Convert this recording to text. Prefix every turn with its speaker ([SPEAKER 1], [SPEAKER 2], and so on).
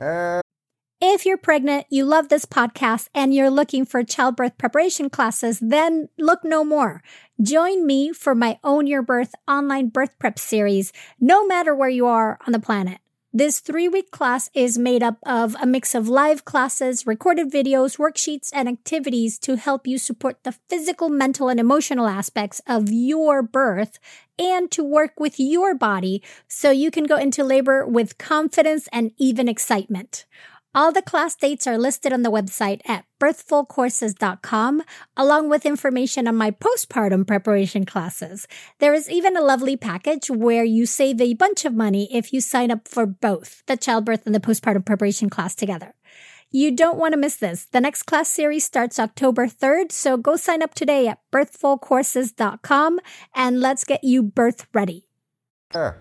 [SPEAKER 1] Uh, if you're pregnant, you love this podcast, and you're looking for childbirth preparation classes, then look no more. Join me for my Own Your Birth online birth prep series, no matter where you are on the planet. This three week class is made up of a mix of live classes, recorded videos, worksheets, and activities to help you support the physical, mental, and emotional aspects of your birth and to work with your body so you can go into labor with confidence and even excitement. All the class dates are listed on the website at birthfulcourses.com, along with information on my postpartum preparation classes. There is even a lovely package where you save a bunch of money if you sign up for both the childbirth and the postpartum preparation class together. You don't want to miss this. The next class series starts October 3rd, so go sign up today at birthfulcourses.com and let's get you birth ready.
[SPEAKER 2] Sure.